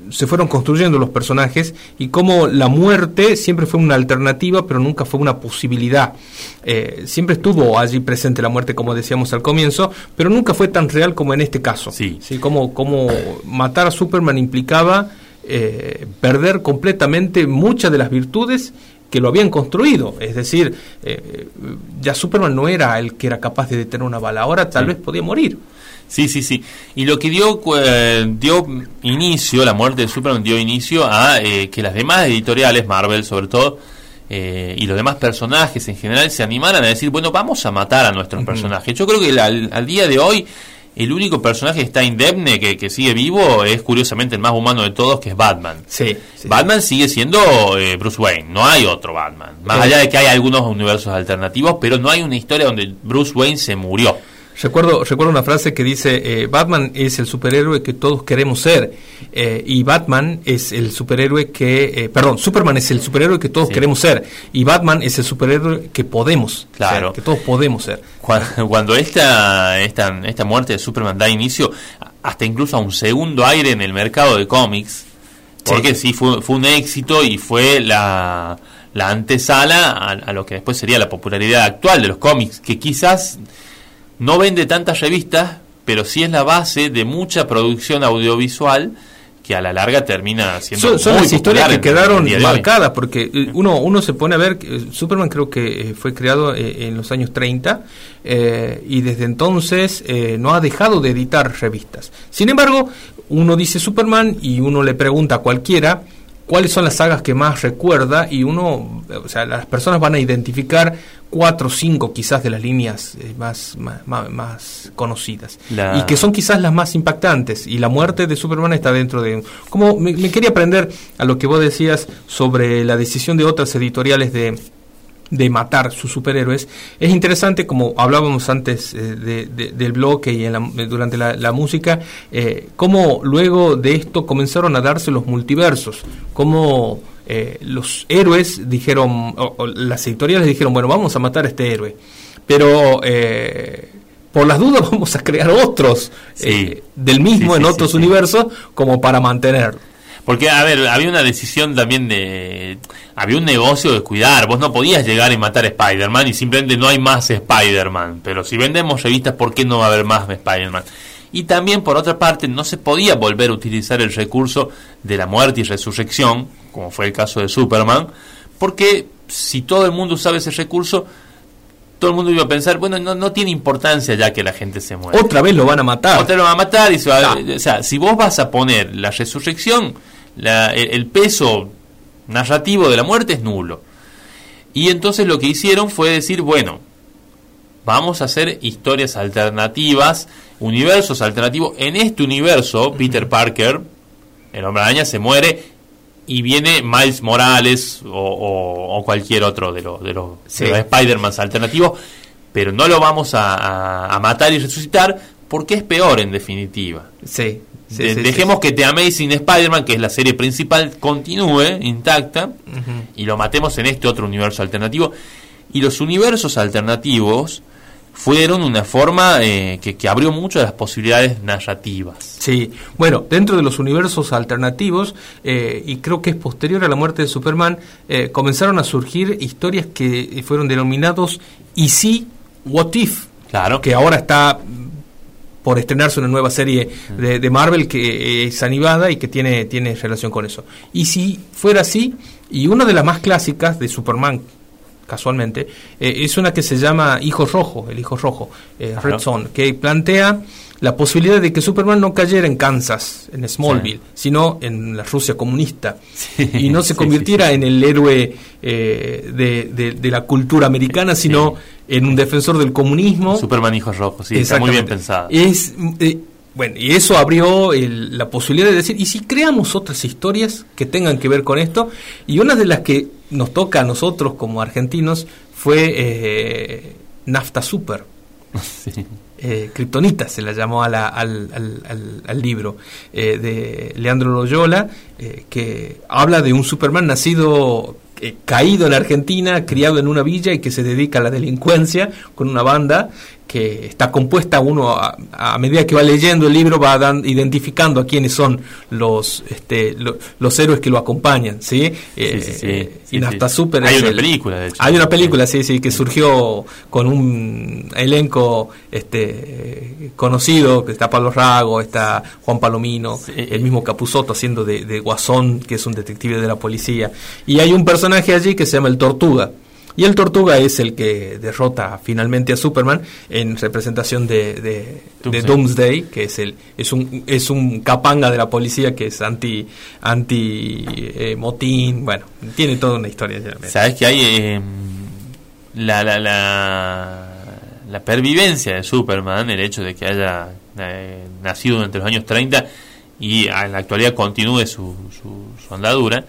se fueron construyendo los personajes y cómo la muerte siempre fue una alternativa, pero nunca fue una posibilidad. Eh, siempre estuvo allí presente la muerte, como decíamos al comienzo, pero nunca fue tan real como en este caso. Sí. ¿sí? Como, como matar a Superman implicaba eh, perder completamente muchas de las virtudes que lo habían construido. Es decir, eh, ya Superman no era el que era capaz de detener una bala, ahora tal vez podía morir. Sí, sí, sí. Y lo que dio, dio inicio, la muerte de Superman dio inicio a que las demás editoriales, Marvel sobre todo, eh, y los demás personajes en general se animaran a decir, bueno, vamos a matar a nuestros personajes. Yo creo que al, día de hoy el único personaje que está indemne, que, sigue vivo, es curiosamente el más humano de todos, que es Batman. Sí, Batman sigue siendo eh, Bruce Wayne, no hay otro Batman. Más allá de que hay algunos universos alternativos, pero no hay una historia donde Bruce Wayne se murió. Recuerdo, recuerdo una frase que dice, eh, Batman es el superhéroe que todos queremos ser eh, y Batman es el superhéroe que, eh, perdón, Superman es el superhéroe que todos queremos ser y Batman es el superhéroe que podemos claro. ser, que todos podemos ser. Cuando, esta, esta, esta muerte de Superman da inicio hasta incluso a un segundo aire en el mercado de cómics, porque sí, fue, fue un éxito y fue la, la antesala a, a lo que después sería la popularidad actual de los cómics, que quizás no vende tantas revistas, pero sí es la base de mucha producción audiovisual que a la larga termina siendo son, las historias que quedaron marcadas porque eh, uno uno se pone a ver eh, Superman creo que eh, fue creado en los años 30 y desde entonces no ha dejado de editar revistas. Sin embargo uno dice Superman y uno le pregunta a cualquiera cuáles son las sagas que más recuerda y uno, o sea, las personas van a identificar cuatro o cinco quizás de las líneas eh, más, más, conocidas. Y que son quizás las más impactantes. Y la muerte de Superman está dentro de... Como me, quería aprender a lo que vos decías sobre la decisión de otras editoriales de de matar sus superhéroes. Es interesante, como hablábamos antes eh, del bloque y durante la, música, eh, cómo luego de esto comenzaron a darse los multiversos, cómo eh, los héroes dijeron, o, las editoriales dijeron, bueno, vamos a matar a este héroe, pero por las dudas vamos a crear otros del mismo en otros universos como para mantenerlo. Porque, a ver, había una decisión también de... Había un negocio de cuidar. Vos no podías llegar y matar a Spider-Man y simplemente no hay más Spider-Man. Pero si vendemos revistas, ¿por qué no va a haber más Spider-Man? Y también, por otra parte, no se podía volver a utilizar el recurso de la muerte y resurrección, como fue el caso de Superman, porque si todo el mundo usaba ese recurso, todo el mundo iba a pensar, bueno, no, no tiene importancia ya que la gente se muera. Otra vez lo van a matar. Otra vez lo van a matar y se va, o sea, si vos vas a poner la resurrección, la, el, peso narrativo de la muerte es nulo. Y entonces lo que hicieron fue decir, bueno, vamos a hacer historias alternativas, universos alternativos. En este universo, Peter Parker, el hombre araña, se muere y viene Miles Morales o, cualquier otro de, los de los, Spider-Man alternativos, pero no lo vamos a, matar y resucitar porque es peor en definitiva. Sí. dejemos que The Amazing Spider-Man, que es la serie principal, continúe intacta y lo matemos en este otro universo alternativo. Y los universos alternativos fueron una forma eh, que, abrió mucho las posibilidades narrativas. Sí, bueno, dentro de los universos alternativos, eh, y creo que es posterior a la muerte de Superman, eh, comenzaron a surgir historias que fueron denominados y sí, What If, claro. que ahora está por estrenarse una nueva serie de, de, Marvel que es animada y que tiene, tiene relación con eso. Y si fuera así, y una de las más clásicas de Superman, casualmente, eh, es una que se llama Hijo Rojo, el Hijo Rojo, eh, Red Son, que plantea la posibilidad de que Superman no cayera en Kansas, en Smallville, sino en la Rusia comunista, y no se convirtiera en el héroe eh, de, la cultura americana, sino en un defensor del comunismo. Superman Hijo Rojo, sí, está muy bien pensado. Es, bueno, y eso abrió la posibilidad de decir, ¿y si creamos otras historias que tengan que ver con esto? Y una de las que nos toca a nosotros como argentinos fue eh, Nafta Super. Sí. Eh, Kryptonita se la llamó al, al, libro eh, de Leandro Loyola, que habla de un Superman nacido caído en Argentina, criado en una villa y que se dedica a la delincuencia con una banda que está compuesta uno a, medida que va leyendo el libro va identificando a quiénes son los este, los héroes que lo acompañan sí, eh, y hasta super hay una película de hecho. hay una película sí. sí que surgió con un elenco este conocido que está Pablo Rago está Juan Palomino el mismo Capuzoto haciendo de, de Guasón que es un detective de la policía. Y hay un personaje allí que se llama el Tortuga y el Tortuga es el que derrota finalmente a Superman en representación de, de, Doomsday. que es el es un es un capanga de la policía que es anti anti eh, motín, bueno, tiene toda una historia. Sabes que hay eh, la, la, la, pervivencia de Superman, el hecho de que haya eh, nacido entre los años 30 y en la actualidad continúe su, su, su andadura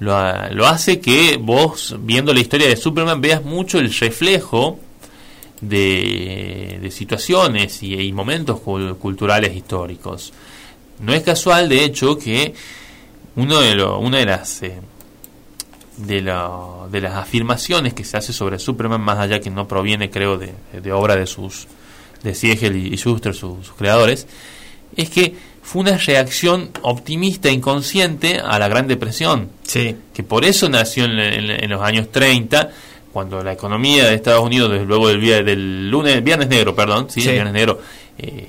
lo, hace que vos, viendo la historia de Superman, veas mucho el reflejo de, situaciones y, momentos culturales históricos. No es casual, de hecho, que uno de una de las eh, de, de, las afirmaciones que se hace sobre Superman, más allá que no proviene, creo, de, obra de sus de Siegel y, Schuster, sus creadores, es que fue una reacción optimista inconsciente a la Gran Depresión. Sí. Que por eso nació en, los años 30, cuando la economía de Estados Unidos, desde luego del, del lunes, viernes negro, perdón, sí, viernes negro, eh,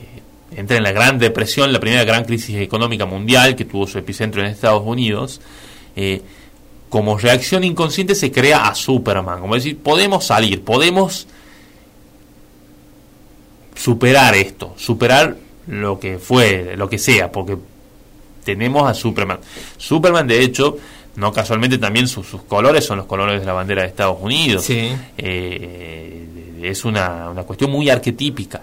entra en la Gran Depresión, la primera gran crisis económica mundial que tuvo su epicentro en Estados Unidos. Eh, como reacción inconsciente se crea a Superman, como decir, podemos salir, podemos superar esto, superar lo que fue, lo que sea, porque tenemos a Superman. Superman, de hecho, no casualmente también sus, colores son los colores de la bandera de Estados Unidos. Eh, es una, una cuestión muy arquetípica.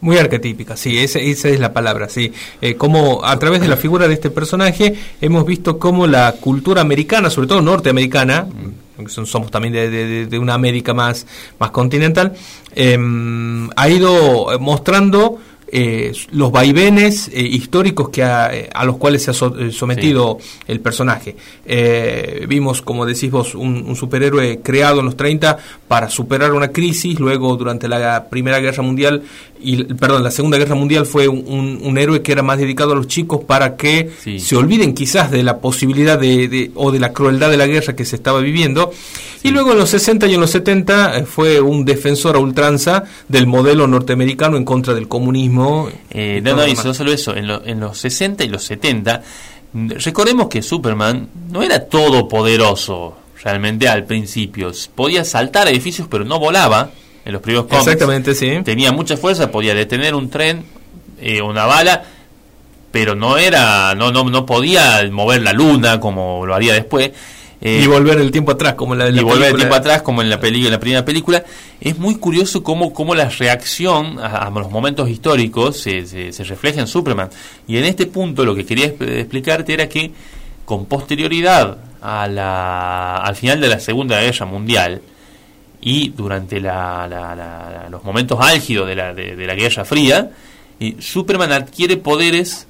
Muy arquetípica, sí, esa, esa es la palabra, sí. Eh, como a través de la figura de este personaje hemos visto cómo la cultura americana, sobre todo norteamericana, somos también de, de, una América más, más continental, em, ha ido mostrando eh, los vaivenes eh, históricos que eh, a, los cuales se ha sometido el personaje. vimos, como decís vos, un, superhéroe creado en los 30 para superar una crisis, luego durante la Primera Guerra Mundial, y perdón, la Segunda Guerra Mundial fue un, héroe que era más dedicado a los chicos para que se olviden quizás de la posibilidad de, o de la crueldad de la guerra que se estaba viviendo. Y luego en los 60 y en los 70 fue un defensor a ultranza del modelo norteamericano en contra del comunismo eh, no, no, no solo eso, en, en los 60 y los 70, recordemos que Superman no era todopoderoso realmente al principio. Podía saltar edificios, pero no volaba. en los primeros cómics. Exactamente, sí. Tenía mucha fuerza, podía detener un tren, eh, una bala, pero no era, no, no, no podía mover la luna como lo haría después. Eh, y volver el tiempo atrás, como en la, y volver el tiempo atrás, como en la, película, en la primera película. Es muy curioso cómo, cómo la reacción a, los momentos históricos se, se, refleja en Superman. Y en este punto lo que quería explicarte era que con posterioridad a la, al final de la Segunda Guerra Mundial y durante la, los momentos álgidos de la, de, la Guerra Fría, y Superman adquiere poderes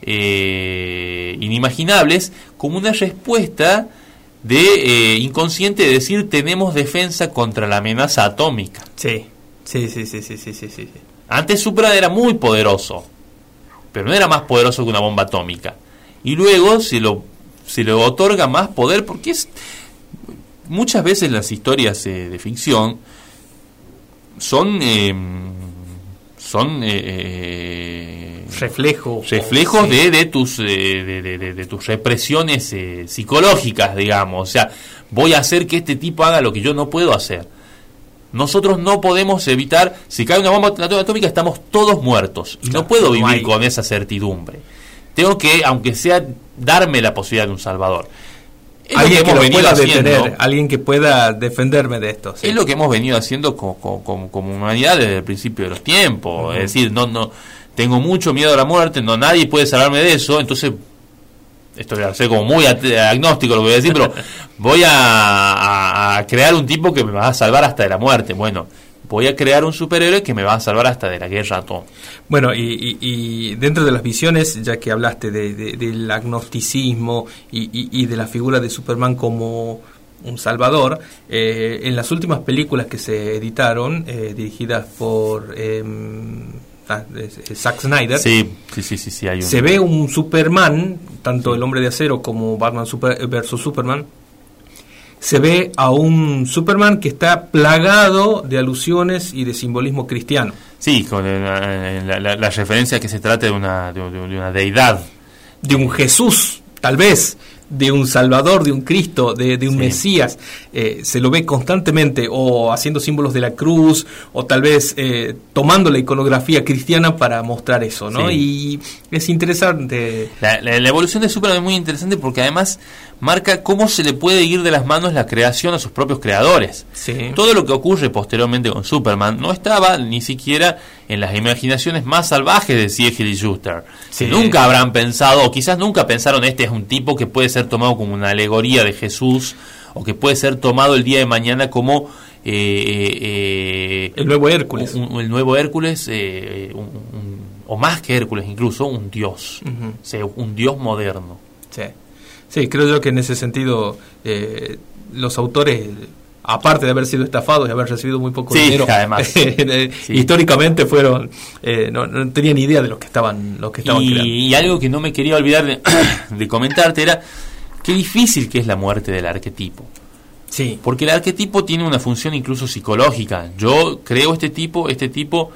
eh, inimaginables como una respuesta de eh, inconsciente de decir tenemos defensa contra la amenaza atómica. Sí, sí, sí, sí, sí, sí, sí. sí. Antes Superman era muy poderoso, pero no era más poderoso que una bomba atómica. Y luego se lo, se le otorga más poder porque es muchas veces las historias eh, de ficción son em, son eh, reflejos reflejos de, de, tus de, de, tus represiones eh, psicológicas digamos. O sea voy a hacer que este tipo haga lo que yo no puedo hacer. Nosotros no podemos evitar si cae una bomba atómica estamos todos muertos y no puedo vivir con esa certidumbre. Tengo que aunque sea darme la posibilidad de un salvador alguien que, pueda detener, alguien que pueda defenderme de esto. Es lo que hemos venido haciendo como, humanidad desde el principio de los tiempos. Es decir, no, no, tengo mucho miedo a la muerte, no nadie puede salvarme de eso, entonces esto voy a ser como muy agnóstico lo que voy a decir, pero voy a, crear un tipo que me va a salvar hasta de la muerte. Bueno, voy a crear un superhéroe que me va a salvar hasta de la guerra atómica. Bueno, y, dentro de las visiones, ya que hablaste del agnosticismo y, de la figura de Superman como un salvador, eh, en las últimas películas que se editaron, eh, dirigidas por... Ah, Zack Snyder. Sí, sí, sí, sí, Se ve un Superman, tanto el hombre de acero como Batman Super versus Superman, se ve a un Superman que está plagado de alusiones y de simbolismo cristiano. Sí, con la, referencia que se trata de una, de una deidad. De un Jesús, tal vez, de un Salvador, de un Cristo, de, un Mesías, eh, se lo ve constantemente o haciendo símbolos de la cruz o tal vez eh, tomando la iconografía cristiana para mostrar eso, ¿no? Y es interesante. La, evolución de Superman es muy interesante porque además marca cómo se le puede ir de las manos la creación a sus propios creadores. Todo lo que ocurre posteriormente con Superman no estaba ni siquiera en las imaginaciones más salvajes de Siegel y Schuster. Nunca habrán pensado, o quizás nunca pensaron, este es un tipo que puede ser tomado como una alegoría de Jesús, o que puede ser tomado el día de mañana como... Eh, eh, eh, el nuevo Hércules. el nuevo Hércules, o más que Hércules incluso, un dios. un dios moderno. Sí. sí, creo yo que en ese sentido los autores aparte de haber sido estafados y haber recibido muy poco dinero, además, históricamente fueron, no, no, tenían idea de lo que estaban, lo que estaban y, Y algo que no me quería olvidar de, de comentarte era Qué difícil que es la muerte del arquetipo. Sí. Porque el arquetipo tiene una función incluso psicológica. Yo creo este tipo, este tipo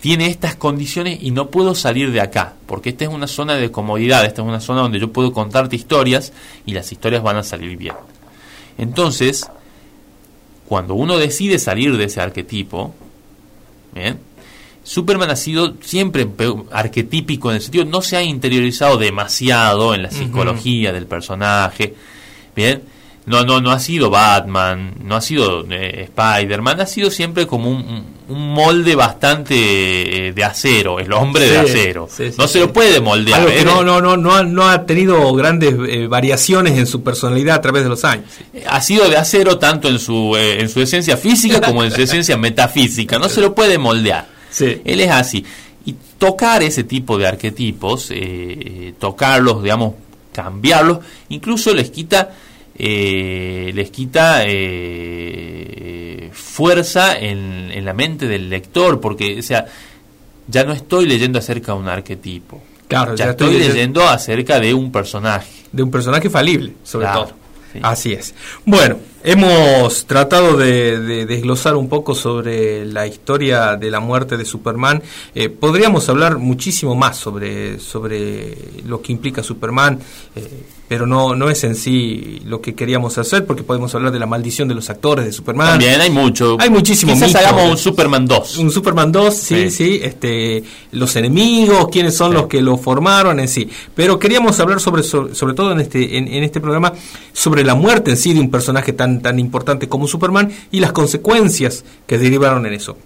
tiene estas condiciones y no puedo salir de acá, porque esta es una zona de comodidad, esta es una zona donde yo puedo contarte historias y las historias van a salir bien. Entonces, cuando uno decide salir de ese arquetipo, ¿bien? Superman ha sido siempre arquetípico en el sentido, no se ha interiorizado demasiado en la psicología del personaje, bien, no, no, no ha sido Batman, no ha sido eh, Spider-Man, ha sido siempre como un, molde bastante eh, de acero, el hombre de acero. no se lo puede moldear. ¿eh? no, no, no, no, ha, no ha tenido grandes variaciones en su personalidad a través de los años. Ha sido de acero tanto en su, en su esencia física como en su esencia metafísica, no se lo puede moldear. Él es así. Y tocar ese tipo de arquetipos, eh, eh, tocarlos, digamos, cambiarlos, incluso les quita, eh, les quita fuerza en, la mente del lector, porque, o sea, ya no estoy leyendo acerca de un arquetipo. Claro, ya, estoy, leyendo acerca de un personaje. De un personaje falible, sobre todo. Así es. Bueno, hemos tratado de, desglosar un poco sobre la historia de la muerte de Superman. Eh, podríamos hablar muchísimo más sobre, sobre lo que implica Superman. Eh, pero no, no es en sí lo que queríamos hacer, porque podemos hablar de la maldición de los actores de Superman. También hay mucho. Hay muchísimo Quizás hagamos un Superman 2. Un Superman 2, sí, sí, este, los enemigos, quiénes son los que lo formaron en sí. Pero queríamos hablar sobre, sobre, todo en este, en, en, este programa, sobre la muerte en sí de un personaje tan, tan importante como Superman y las consecuencias que derivaron en eso.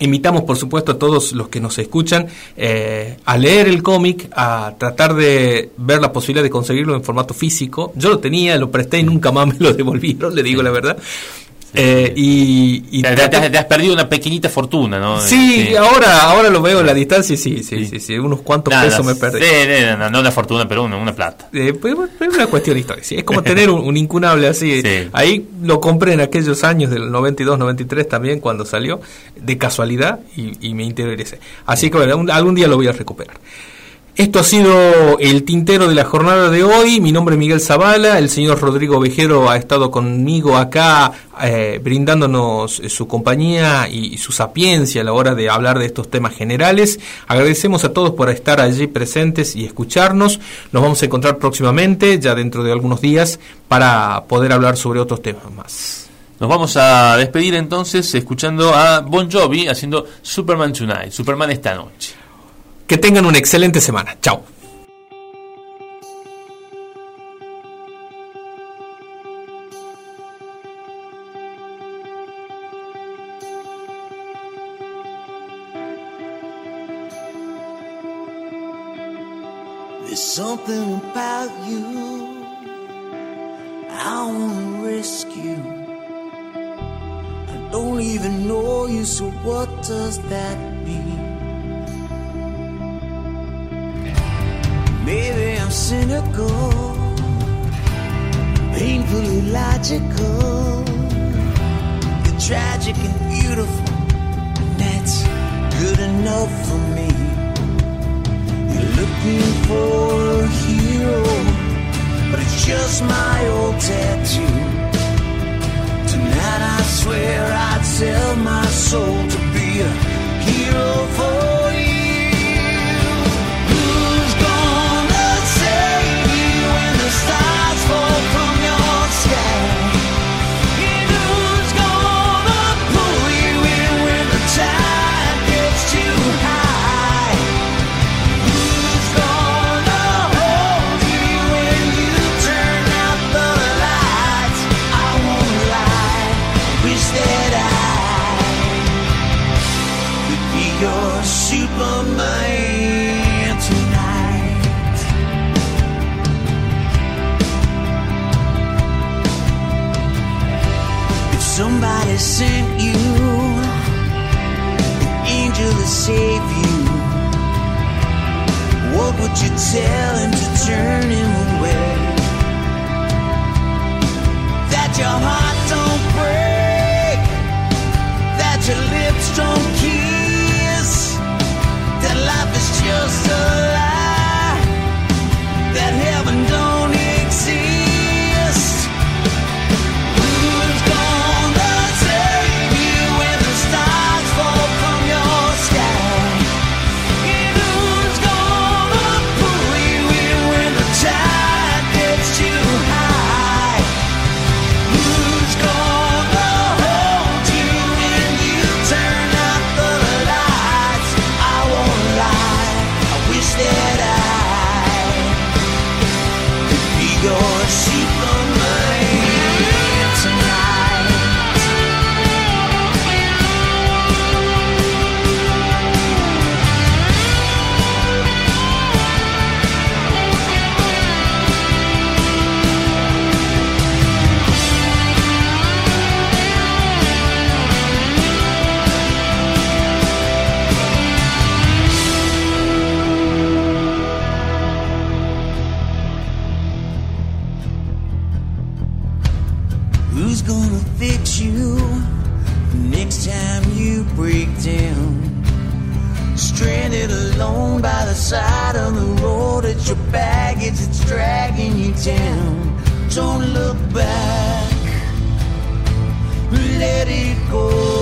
Invitamos, por supuesto, a todos los que nos escuchan eh, a leer el cómic, a tratar de ver la posibilidad de conseguirlo en formato físico. Yo lo tenía, lo presté y nunca más me lo devolvieron, le digo la verdad. Eh, y, te, has perdido una pequeñita fortuna, ¿no? Sí, ahora ahora lo veo en la distancia y sí, sí, sí, sí, unos cuantos pesos me perdí. no, no, una fortuna, pero una, una plata. Eh, pues, es una cuestión histórica, sí, es como tener un, incunable así. Ahí lo compré en aquellos años del 92, 93 también, cuando salió, de casualidad, y, y me interesé. Así que bueno, algún día lo voy a recuperar. Esto ha sido el tintero de la jornada de hoy. Mi nombre es Miguel Zavala. El señor Rodrigo Vejero ha estado conmigo acá eh, brindándonos su compañía y, su sapiencia a la hora de hablar de estos temas generales. Agradecemos a todos por estar allí presentes y escucharnos. Nos vamos a encontrar próximamente, ya dentro de algunos días, para poder hablar sobre otros temas más. Nos vamos a despedir entonces escuchando a Bon Jovi haciendo Superman Tonight, Superman esta noche. Que tengan una excelente semana. Chao. There's something about you I wanna rescue. I don't even know you, so what does that mean? Maybe I'm cynical, painfully logical. You're tragic and beautiful, that's good enough for me. You're looking for a hero, but it's just my old tattoo. Tonight I swear I'd sell my soul to be a hero for out on the road at your baggage, it's dragging you down. Don't look back, let it go.